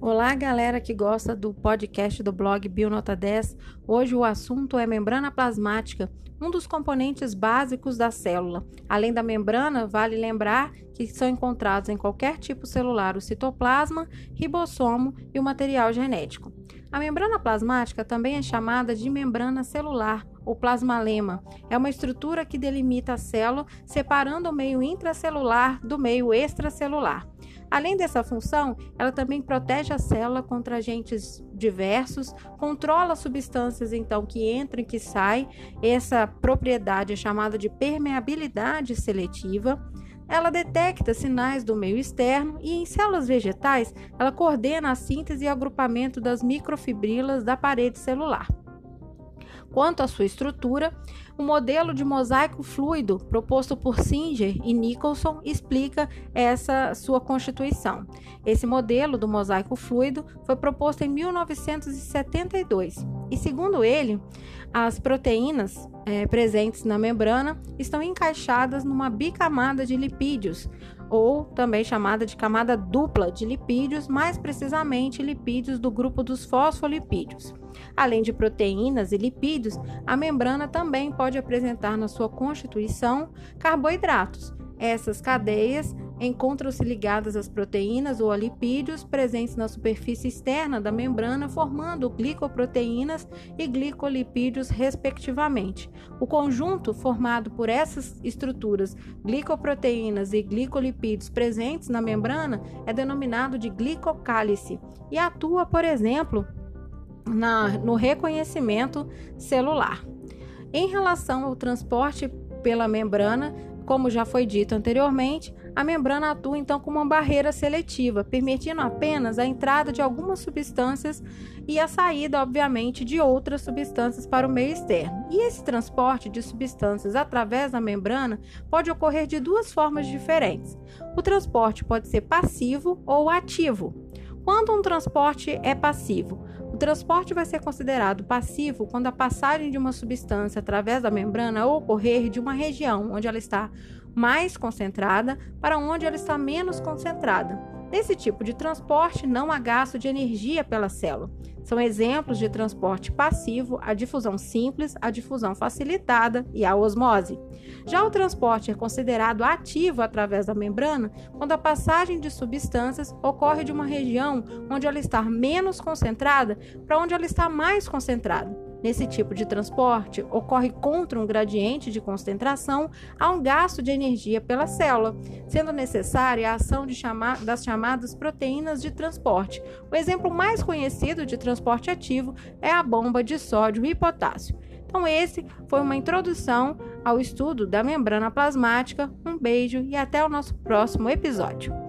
Olá, galera que gosta do podcast do blog Bionota 10. Hoje o assunto é membrana plasmática, um dos componentes básicos da célula. Além da membrana, vale lembrar que são encontrados em qualquer tipo celular o citoplasma, ribossomo e o material genético. A membrana plasmática também é chamada de membrana celular ou plasmalema. É uma estrutura que delimita a célula, separando o meio intracelular do meio extracelular. Além dessa função, ela também protege a célula contra agentes diversos, controla substâncias então que entram e que saem. Essa propriedade é chamada de permeabilidade seletiva. Ela detecta sinais do meio externo e em células vegetais, ela coordena a síntese e agrupamento das microfibrilas da parede celular. Quanto à sua estrutura, o modelo de mosaico fluido proposto por Singer e Nicholson explica essa sua constituição. Esse modelo do mosaico fluido foi proposto em 1972 e, segundo ele, as proteínas é, presentes na membrana estão encaixadas numa bicamada de lipídios, ou também chamada de camada dupla de lipídios, mais precisamente lipídios do grupo dos fosfolipídios. Além de proteínas e lipídios, a membrana também pode apresentar na sua constituição carboidratos. Essas cadeias encontram-se ligadas às proteínas ou a lipídios presentes na superfície externa da membrana, formando glicoproteínas e glicolipídios, respectivamente. O conjunto formado por essas estruturas, glicoproteínas e glicolipídios presentes na membrana, é denominado de glicocálice e atua, por exemplo, na, no reconhecimento celular. Em relação ao transporte pela membrana, como já foi dito anteriormente, a membrana atua então como uma barreira seletiva, permitindo apenas a entrada de algumas substâncias e a saída, obviamente, de outras substâncias para o meio externo. E esse transporte de substâncias através da membrana pode ocorrer de duas formas diferentes. O transporte pode ser passivo ou ativo. Quando um transporte é passivo, transporte vai ser considerado passivo quando a passagem de uma substância através da membrana ocorrer de uma região onde ela está mais concentrada para onde ela está menos concentrada. Nesse tipo de transporte, não há gasto de energia pela célula. São exemplos de transporte passivo a difusão simples, a difusão facilitada e a osmose. Já o transporte é considerado ativo através da membrana quando a passagem de substâncias ocorre de uma região onde ela está menos concentrada para onde ela está mais concentrada. Nesse tipo de transporte, ocorre contra um gradiente de concentração a um gasto de energia pela célula, sendo necessária a ação chama das chamadas proteínas de transporte. O exemplo mais conhecido de transporte ativo é a bomba de sódio e potássio. Então, esse foi uma introdução ao estudo da membrana plasmática. Um beijo e até o nosso próximo episódio.